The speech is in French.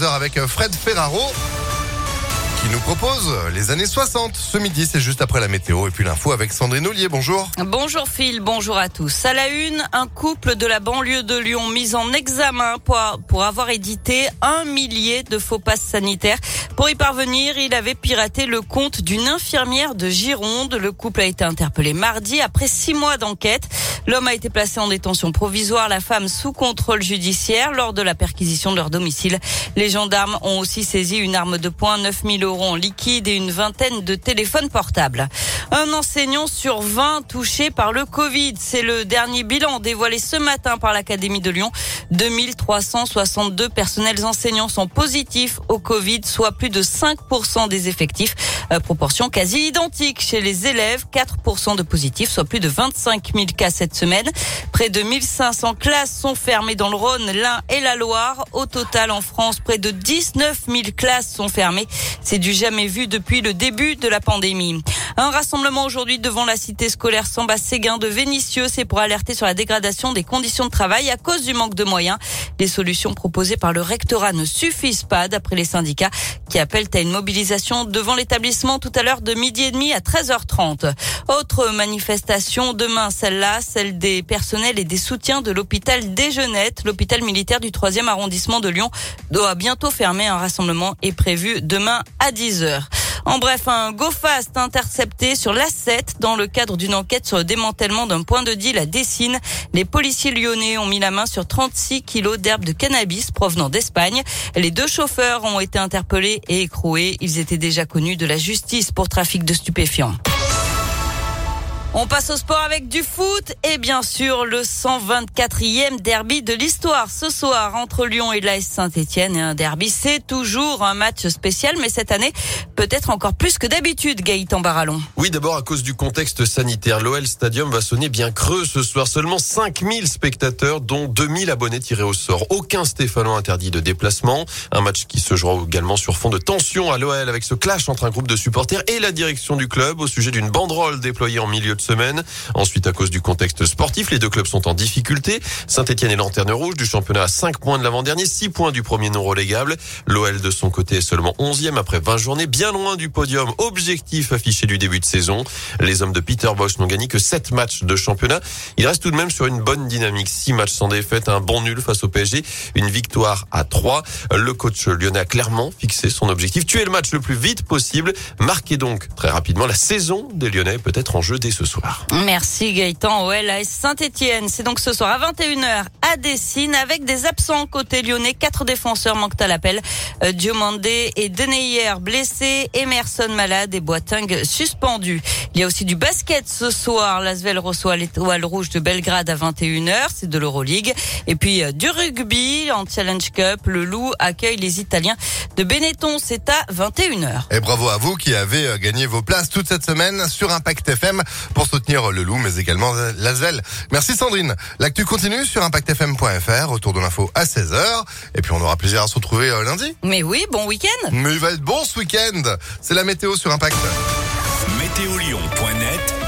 13h avec euh, Fred Ferraro qui nous propose les années 60. Ce midi, c'est juste après la météo et puis l'info avec Sandrine Ollier. Bonjour. Bonjour Phil, bonjour à tous. À la une, un couple de la banlieue de Lyon mis en examen pour, pour avoir édité un millier de faux passes sanitaires. Pour y parvenir, il avait piraté le compte d'une infirmière de Gironde. Le couple a été interpellé mardi après six mois d'enquête. L'homme a été placé en détention provisoire, la femme sous contrôle judiciaire lors de la perquisition de leur domicile. Les gendarmes ont aussi saisi une arme de poing, 9000 euros liquide et une vingtaine de téléphones portables. Un enseignant sur 20 touché par le Covid. C'est le dernier bilan dévoilé ce matin par l'Académie de Lyon. 2362 personnels enseignants sont positifs au Covid, soit plus de 5% des effectifs. Euh, proportion quasi identique chez les élèves, 4% de positifs, soit plus de 25 000 cas cette semaine. Près de 1500 classes sont fermées dans le Rhône, l'Ain et la Loire. Au total, en France, près de 19 000 classes sont fermées. C'est du jamais vu depuis le début de la pandémie. Un rassemblement aujourd'hui devant la cité scolaire Samba Séguin de Vénissieux. C'est pour alerter sur la dégradation des conditions de travail à cause du manque de moyens. Les solutions proposées par le rectorat ne suffisent pas, d'après les syndicats, qui appellent à une mobilisation devant l'établissement tout à l'heure de midi et demi à 13h30. Autre manifestation demain, celle-là, celle des personnels et des soutiens de l'hôpital Déjeunette. L'hôpital militaire du 3e arrondissement de Lyon doit bientôt fermer. Un rassemblement est prévu demain à 10h. En bref, un go fast intercepté sur l'A7 dans le cadre d'une enquête sur le démantèlement d'un point de deal à Dessine. Les policiers lyonnais ont mis la main sur 36 kilos d'herbe de cannabis provenant d'Espagne. Les deux chauffeurs ont été interpellés et écroués. Ils étaient déjà connus de la justice pour trafic de stupéfiants. On passe au sport avec du foot et bien sûr le 124e derby de l'histoire ce soir entre Lyon et l'AS Saint-Etienne. Et un derby, c'est toujours un match spécial, mais cette année, peut-être encore plus que d'habitude, Gaëtan Barallon. Oui, d'abord à cause du contexte sanitaire. L'OL Stadium va sonner bien creux ce soir. Seulement 5000 spectateurs, dont 2000 abonnés tirés au sort. Aucun Stéphano interdit de déplacement. Un match qui se jouera également sur fond de tension à l'OL avec ce clash entre un groupe de supporters et la direction du club au sujet d'une banderole déployée en milieu de semaine. Ensuite, à cause du contexte sportif, les deux clubs sont en difficulté. Saint-Etienne est lanterne rouge du championnat à 5 points de l'avant-dernier, 6 points du premier non relégable. L'OL de son côté est seulement 11e après 20 journées, bien loin du podium objectif affiché du début de saison. Les hommes de Peter Bosch n'ont gagné que 7 matchs de championnat. Il reste tout de même sur une bonne dynamique. 6 matchs sans défaite, un bon nul face au PSG, une victoire à 3. Le coach lyonnais a clairement fixé son objectif, tuer le match le plus vite possible, marquer donc très rapidement la saison des Lyonnais peut-être en jeu dès ce soir. Merci Gaëtan. OL à Saint-Etienne. C'est donc ce soir à 21h à Dessine avec des absents côté lyonnais. Quatre défenseurs manquent à l'appel. Euh, Diomandé et Deneyer blessés, Emerson malade et Boiting suspendu. Il y a aussi du basket ce soir. L'Asvel reçoit l'étoile rouge de Belgrade à 21h. C'est de l'Euroleague. Et puis euh, du rugby en Challenge Cup. Le Loup accueille les Italiens de Benetton. C'est à 21h. Et bravo à vous qui avez euh, gagné vos places toute cette semaine sur Impact FM pour soutenir le loup, mais également l'Asvel. Merci Sandrine. L'actu continue sur autour de l'info à 16h. Et puis on aura plaisir à se retrouver euh, lundi. Mais oui, bon week-end. Mais il va être bon ce week-end. C'est la météo sur Impact. Météo Lyon.